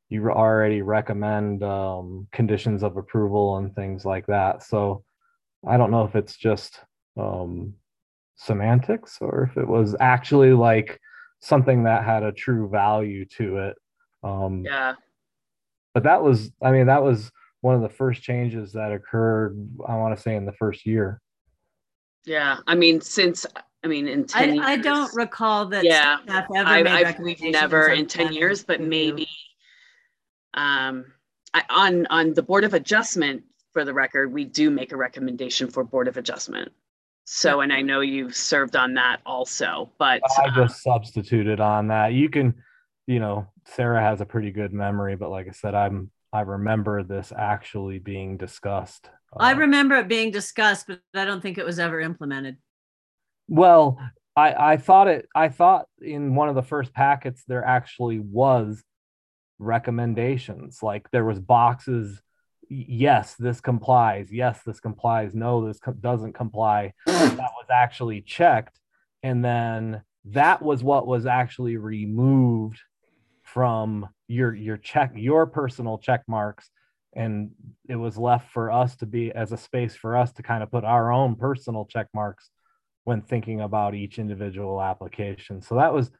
you already recommend um, conditions of approval and things like that. So I don't know if it's just um, semantics or if it was actually like something that had a true value to it. Um, yeah. But that was, I mean, that was one of the first changes that occurred, I want to say, in the first year. Yeah. I mean, since I mean, in 10 I, years, I don't recall that Yeah, staff ever I, made I've, we've never in 10 years, but review. maybe um, I, on on the board of adjustment. For the record, we do make a recommendation for board of adjustment. So, and I know you've served on that also, but I um, just substituted on that. You can, you know, Sarah has a pretty good memory, but like I said, I'm I remember this actually being discussed. I Uh, remember it being discussed, but I don't think it was ever implemented. Well, I I thought it I thought in one of the first packets there actually was recommendations. Like there was boxes yes, this complies. Yes, this complies. No, this co- doesn't comply. that was actually checked and then that was what was actually removed from your your check your personal check marks and it was left for us to be as a space for us to kind of put our own personal check marks when thinking about each individual application. So that was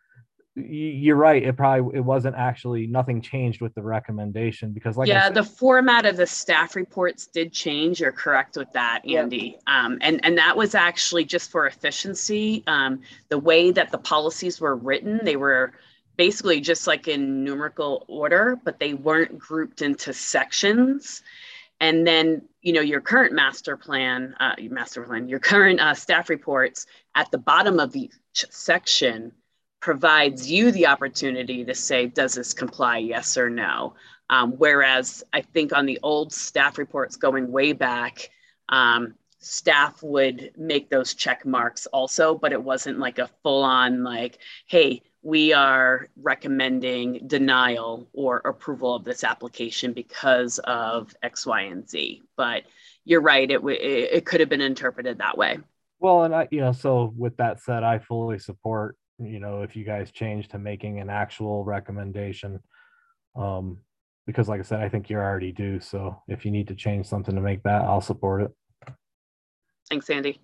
you're right. It probably it wasn't actually nothing changed with the recommendation because like yeah, said, the format of the staff reports did change. You're correct with that, Yeah. Andy. Um, and, and that was actually just for efficiency. Um, the way that the policies were written, they were basically just like in numerical order, but they weren't grouped into sections. And then, you know, your current master plan, uh, your master plan, your current uh, staff reports at the bottom of each section provides you the opportunity to say, does this comply, yes or no? Um, whereas I think on the old staff reports going way back, um, staff would make those check marks also, but it wasn't like a full on like, hey, we are recommending denial or approval of this application because of X, Y, and Z. But you're right, it, w- it, it could have been interpreted that way. well, and I you know, so with that said, I fully support you know if you guys change to making an actual recommendation, um, because like I said, I think you're already do. So if you need to change something to make that, I'll support it. Thanks, Andy.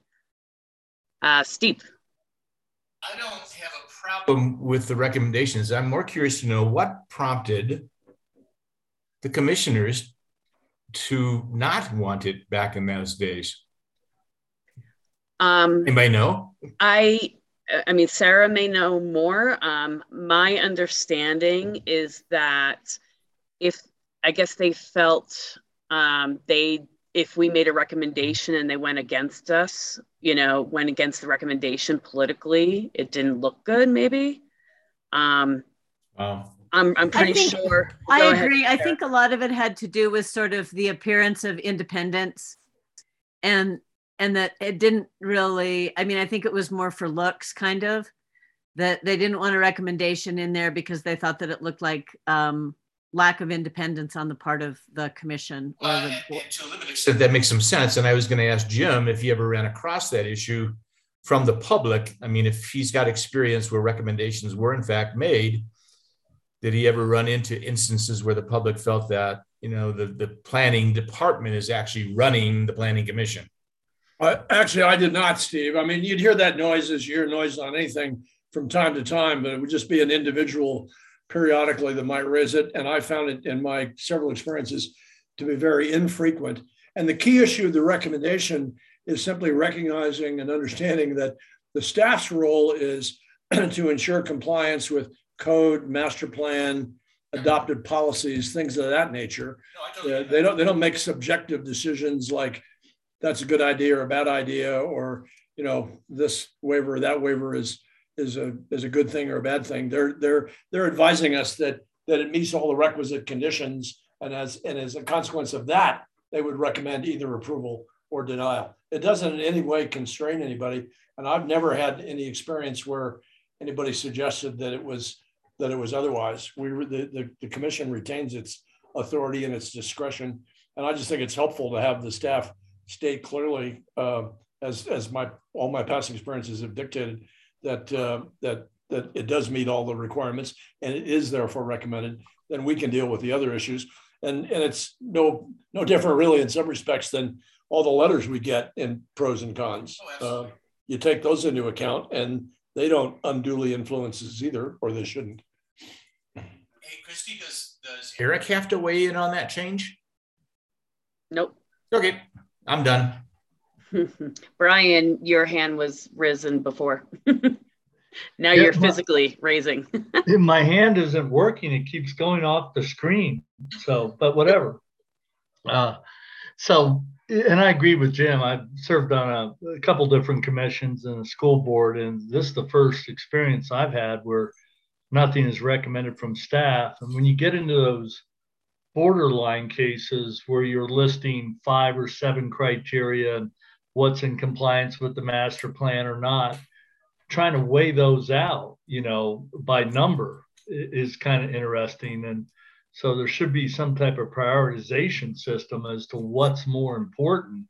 Uh, Steve. I don't have a problem with the recommendations. I'm more curious to know what prompted the commissioners to not want it back in those days. Um, Anybody know? I I mean Sarah may know more. Um, my understanding is that if I guess they felt um, they if we made a recommendation and they went against us, you know, went against the recommendation politically, it didn't look good. Maybe. Um, Wow. I'm I'm pretty think- sure. I Go ahead, agree. I think a lot of it had to do with sort of the appearance of independence and and that it didn't really I mean I think it was more for looks kind of that they didn't want a recommendation in there because they thought that it looked like um lack of independence on the part of the commission or Uh, the board. to a limited extent, that makes some sense. And I was going to ask Jim if he ever ran across that issue from the public. I mean, if he's got experience where recommendations were in fact made, did he ever run into instances where the public felt that, you know, the, the planning department is actually running the planning commission? Uh, actually, I did not, Steve. I mean, you'd hear that noise as you hear noise on anything from time to time, but it would just be an individual periodically that might raise it. And I found it in my several experiences to be very infrequent. And the key issue of the recommendation is simply recognizing and understanding that the staff's role is to ensure compliance with code, master plan, adopted policies, things of that nature. Uh, they don't they don't make subjective decisions like that's a good idea or a bad idea or you know this waiver or that waiver is is a is a good thing or a bad thing. They're they're they're advising us that that it meets all the requisite conditions and as and as a consequence of that they would recommend either approval or denial. It doesn't in any way constrain anybody and I've never had any experience where anybody suggested that it was that it was otherwise. We the, the, the commission retains its authority and its discretion and I just think it's helpful to have the staff state clearly, uh, as as my all my past experiences have dictated, that uh, that that it does meet all the requirements and it is therefore recommended. Then we can deal with the other issues, and and it's no no different really in some respects than all the letters we get in pros and cons. Uh, you take those into account, and they don't unduly influence us either, or they shouldn't. Hey, Christy, does, does Eric have to weigh in on that change? Nope. Okay, I'm done. Brian, your hand was risen before. now Yeah, you're my- physically raising. my hand isn't working. It keeps going off the screen. So, but whatever. Uh, so, and I agree with Jim. I've served on a, a couple different commissions and a school board, and this is the first experience I've had where nothing is recommended from staff. And when you get into those borderline cases where you're listing five or seven criteria and what's in compliance with the master plan or not, trying to weigh those out, you know, by number is kind of interesting. And so there should be some type of prioritization system as to what's more important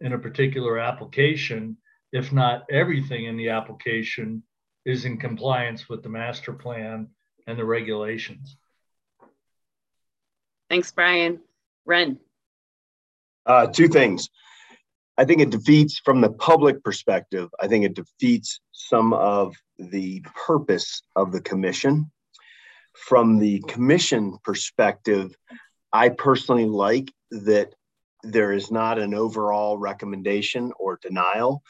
in a particular application, if not everything in the application is in compliance with the master plan and the regulations. Thanks, Brian. Ren. Uh, two things. I think it defeats, from the public perspective, I think it defeats some of the purpose of the commission. From the commission perspective, I personally like that there is not an overall recommendation or denial.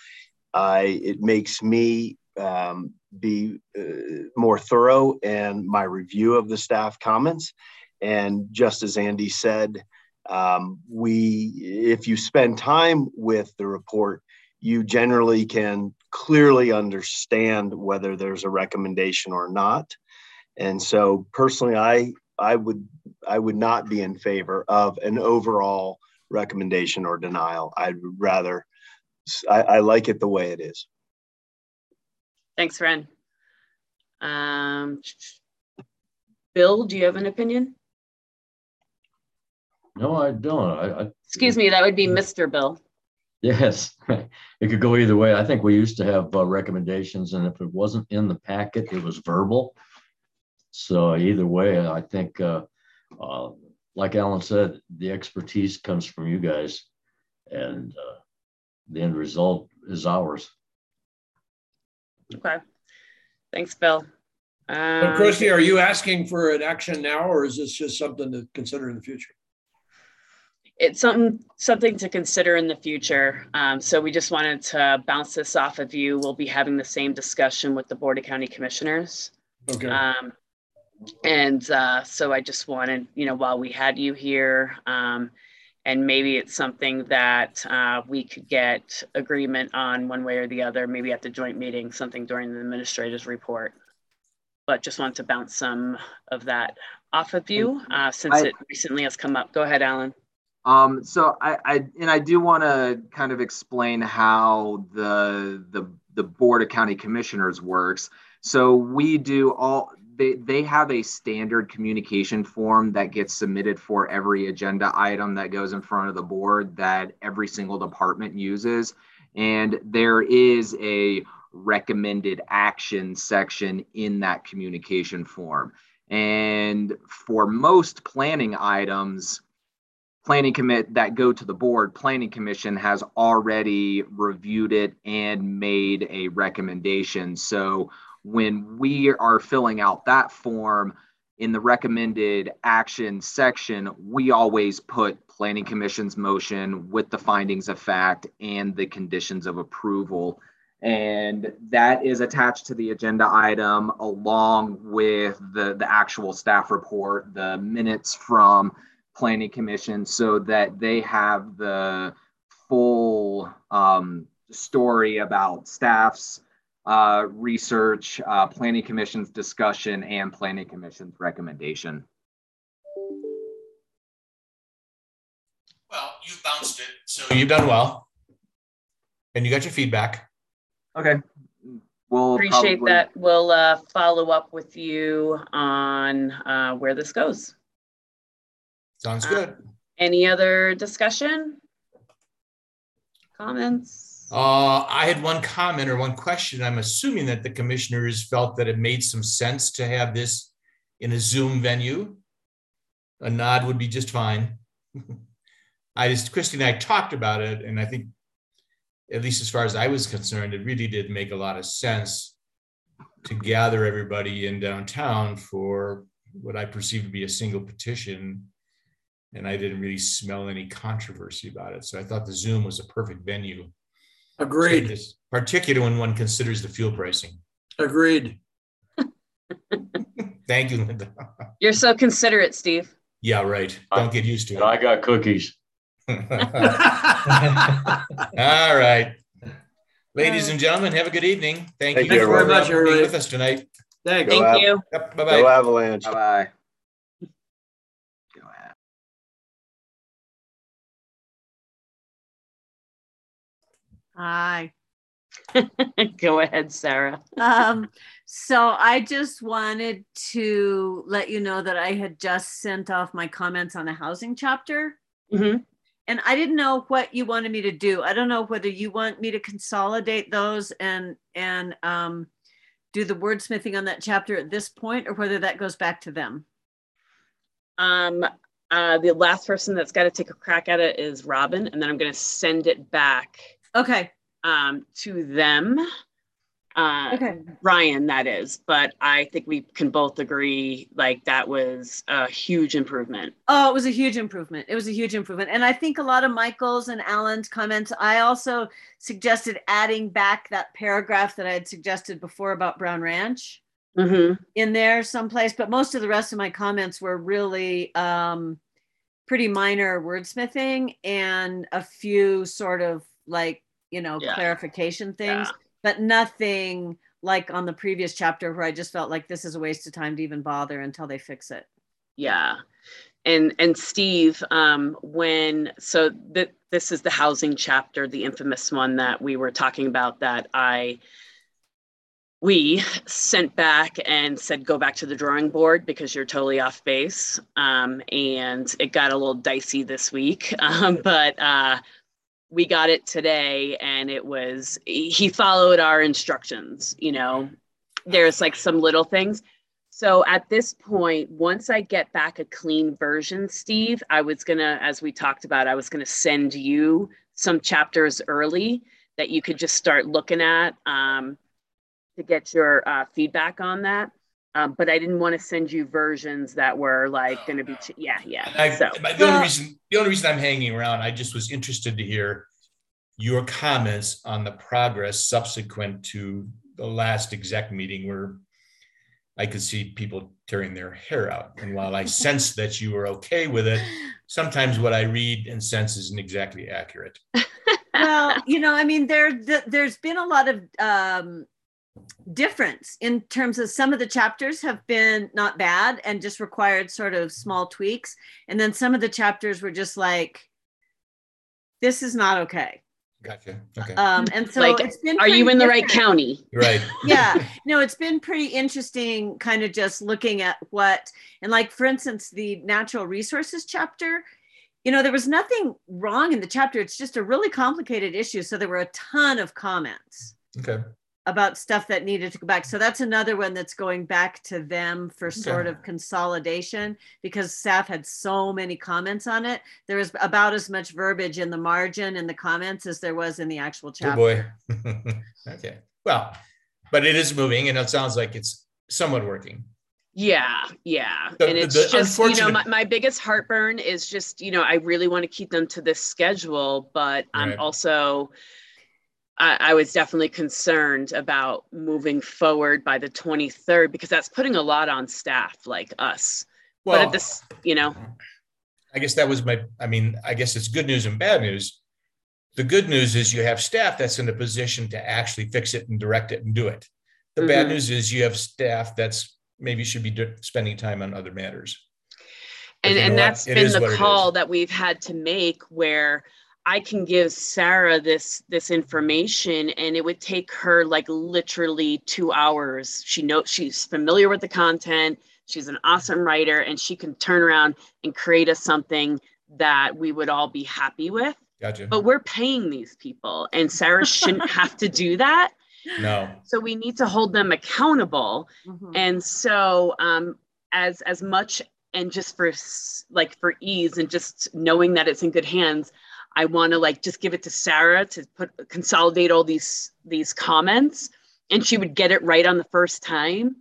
I it makes me um, be uh, more thorough in my review of the staff comments. And just as Andy said, um, we, if you spend time with the report, you generally can clearly understand whether there's a recommendation or not. And so personally, I, I would, I would not be in favor of an overall recommendation or denial. I'd rather, I, I like it the way it is. Thanks, Ren. Um, Bill, do you have an opinion? No, I don't. I, I Excuse me, that would be Mr. Bill. yes, it could go either way. I think we used to have uh, recommendations, and if it wasn't in the packet, it was verbal. So either way, I think, uh, uh, like Alan said, the expertise comes from you guys, and uh, the end result is ours. Okay. Thanks, Bill. But Um, Christy, are you asking for an action now, or is this just something to consider in the future? It's something something to consider in the future. Um, so we just wanted to bounce this off of you. We'll be having the same discussion with the Board of County Commissioners. Okay. Um, and uh, so I just wanted, you know, while we had you here, um, and maybe it's something that uh, we could get agreement on one way or the other, maybe at the joint meeting, something during the administrator's report. But just want to bounce some of that off of you uh, since I- it recently has come up. Go ahead, Alan. Um, so I, I and I do want to kind of explain how the the the board of county commissioners works. So we do all they, they have a standard communication form that gets submitted for every agenda item that goes in front of the board that every single department uses. And there is a recommended action section in that communication form. And for most planning items, planning commit that go to the board, planning commission has already reviewed it and made a recommendation. So when we are filling out that form in the recommended action section, we always put planning commission's motion with the findings of fact and the conditions of approval. And that is attached to the agenda item along with the, the actual staff report, the minutes from planning commission so that they have the full um, story about staff's uh, research, uh, planning commission's discussion, and planning commission's recommendation. Well, you've bounced it, so you've done well. And you got your feedback. Okay. We'll Appreciate probably- that. We'll uh, follow up with you on uh, where this goes. Sounds Uh, good. Any other discussion? Comments? Uh, I had one comment or one question. I'm assuming that the commissioners felt that it made some sense to have this in a Zoom venue. A nod would be just fine. I just, Christy and I talked about it, and I think, at least as far as I was concerned, it really did make a lot of sense to gather everybody in downtown for what I perceive to be a single petition. And I didn't really smell any controversy about it. So I thought the Zoom was a perfect venue. Agreed. This- Particularly when one considers the fuel pricing. Agreed. Thank you, Linda. You're so considerate, Steve. Yeah, right. Don't get used to it. I got cookies. All right. Ladies and gentlemen, have a good evening. Thank Thank you you very much, for being with us tonight. Thanks. Thank out. you. Yep, Go bye-bye. Avalanche. Bye bye. Hi. Go ahead, Sarah. Um, so I just wanted to let you know that I had just sent off my comments on the housing chapter. Mhm. And I didn't know what you wanted me to do. I don't know whether you want me to consolidate those and and um, do the wordsmithing on that chapter at this point, or whether that goes back to them. Um, uh, the last person that's got to take a crack at it is Robin, and then I'm going to send it back Okay. um, to them. Uh, Okay. Ryan, that is, but I think we can both agree like that was a huge improvement. Oh, it was a huge improvement. It was a huge improvement. And I think a lot of Michael's and Alan's comments, I also suggested adding back that paragraph that I had suggested before about Brown Ranch Mm-hmm. in there someplace. But most of the rest of my comments were really um, pretty minor wordsmithing and a few sort of like, you know, Yeah. clarification things, Yeah. but nothing like on the previous chapter where I just felt like this is a waste of time to even bother until they fix it. Yeah. And and Steve, um, when so that this is the housing chapter, the infamous one that we were talking about that I we sent back and said go back to the drawing board because you're totally off base. Um, and it got a little dicey this week. Um, but uh we got it today and it was he followed our instructions, you know. There's like some little things. So at this point, once I get back a clean version, Steve, I was gonna, as we talked about, I was gonna send you some chapters early that you could just start looking at um, to get your uh, feedback on that. Um, but I didn't want to send you versions that were like going to be, ch- yeah, yeah. I, so but the only reason the only reason I'm hanging around, I just was interested to hear your comments on the progress subsequent to the last exec meeting where I could see people tearing their hair out. And while I sense that you were okay with it, sometimes what I read and sense isn't exactly accurate. well, you know, I mean, there th- there's been a lot of um, difference in terms of some of the chapters have been not bad and just required sort of small tweaks, and then some of the chapters were just like, this is not okay. Gotcha. Okay. Um, and so Like, it's been Are you pretty in the right county? right. yeah no it's been pretty interesting kind of just looking at what and like for instance the natural resources chapter you know there was nothing wrong in the chapter it's just a really complicated issue so there were a ton of comments Okay. About stuff that needed to go back so that's another one that's going back to them for sort of consolidation because staff had so many comments on it there was about as much verbiage in the margin in the comments as there was in the actual Oh chapter boy. okay. Well, but it is moving, and it sounds like it's somewhat working. Yeah, yeah. The- and it's the just, you know, my, my biggest heartburn is just, you know, I really want to keep them to this schedule, but I'm also, I, I was definitely concerned about moving forward by the 23rd because that's putting a lot on staff like us. but Well, at this, you know, I guess that was my. I mean, I guess it's good news and bad news. The good news is you have staff that's in a position to actually fix it and direct it and do it. The bad Mhm. news is you have staff that's maybe should be spending time on other matters. And and that's It been the call that we've had to make where i can give sarah this this information and it would take her like literally two hours she knows she's familiar with the content she's an awesome writer and she can turn around and create us something that we would all be happy with Gotcha. but we're paying these people and sarah shouldn't have to do that No. so we need to hold them accountable Mhm. and so um as as much and just for like for ease and just knowing that it's in good hands i want to like just give it to sarah to put consolidate all these these comments and she would get it right on the first time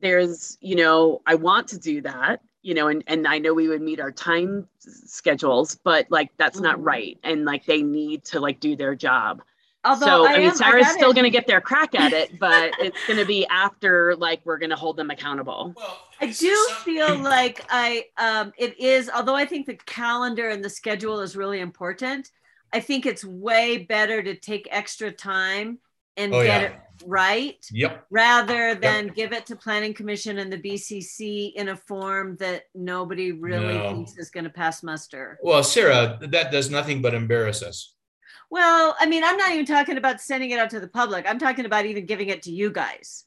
there's you know i want to do that you know and and i know we would meet our time schedules but like that's not Mhm. right and like they need to like do their job Although so I, mean, am- Sarah's gotta- still going to get their crack at it, but it's going to be after like we're going to hold them accountable. I do feel like I um it is although I think the calendar and the schedule is really important. I think it's way better to take extra time and Oh, get yeah. it right Yep. rather than give it to planning commission and the BCC in a form that nobody really No. thinks is going to pass muster. Well, Sarah, that does nothing but embarrass us. Well, I mean, I'm not even talking about sending it out to the public. I'm talking about even giving it to you guys.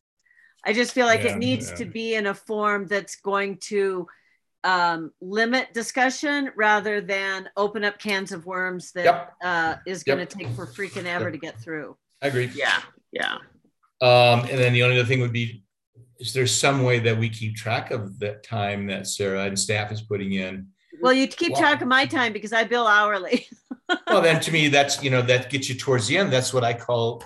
I just feel like Yeah, it needs yeah. to be in a form that's going to um, limit discussion rather than open up cans of worms that Yep. uh, is going to Yep. take for freaking ever to get through. I agree. Yeah, yeah. Um, and then the only other thing would be, is there some way that we keep track of the time that Sarah and staff is putting in? Well, you keep Wow. track of my time because I bill hourly. Well, then to me, that's, you know, that gets you towards the end. That's what I call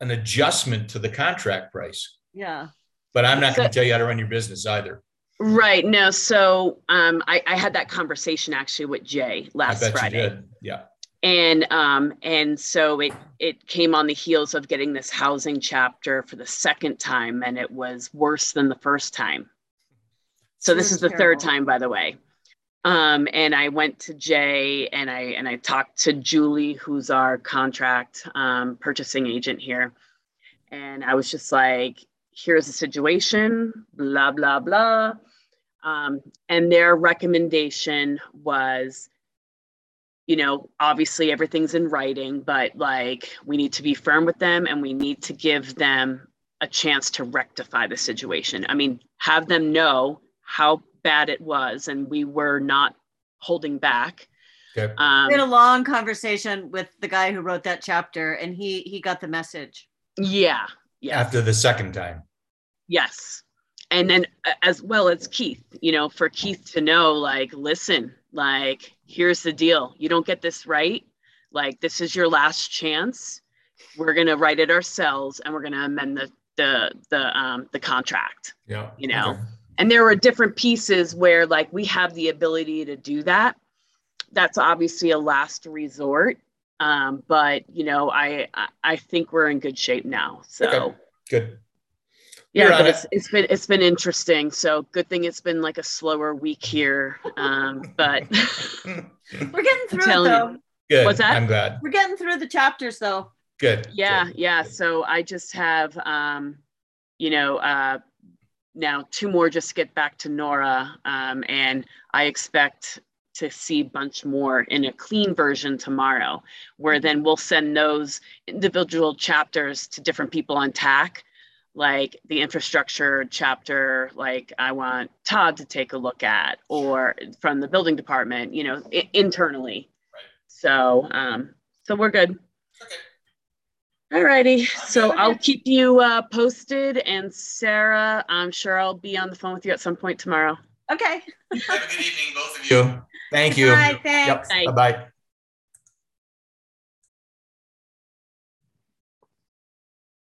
an adjustment to the contract price. yeah. But I'm not going to tell you how to run your business either. Right. No. So um, I, I had that conversation actually with Jay I last bet Friday. you did. Yeah. and um and so it it came on the heels of getting this housing chapter for the second time and it was worse than the first time so this is the third time by the way um and i went to jay and i and i talked to julie who's our contract um, purchasing agent here and i was just like here's the situation blah blah blah um, and their recommendation was you know, obviously everything's in writing, but like we need to be firm with them and we need to give them a chance to rectify the situation. I mean, have them know how bad it was and we were not holding back. Okay. Um, We had a long conversation with the guy who wrote that chapter, and he he got the message. yeah, yeah. After the second time. Yes. And then as well as Keith, you know, for Keith to know, like, listen, like, here's the deal. You don't get this right. Like, this is your last chance. We're gonna write it ourselves and we're gonna amend the the the um the contract. Yeah. You know. Okay. And there were different pieces where like we have the ability to do that. That's obviously a last resort. Um, but you know, I I- I think we're in good shape now. So Okay. Good. yeah, but it. it's, it's been it's been interesting. So good thing it's been like a slower week here. Um, but We're getting through it though. Good. What's that? I'm glad. We're getting through the chapters though. Good. yeah, Good. yeah. So I just have um, you know, uh, now two more just to get back to Nora, um, and I expect to see bunch more in a clean version tomorrow, where then we'll send those individual chapters to different people on TAC, like the infrastructure chapter, like I want Todd to take a look at, or from the building department, you know, I- internally. So, um, so we're good. Okay. All righty. So I'll keep you uh, posted, and Sarah, I'm sure I'll be on the phone with you at some point tomorrow. Okay. Have a good evening, both of you. Thank you. Bye, thanks. Bye. Bye bye.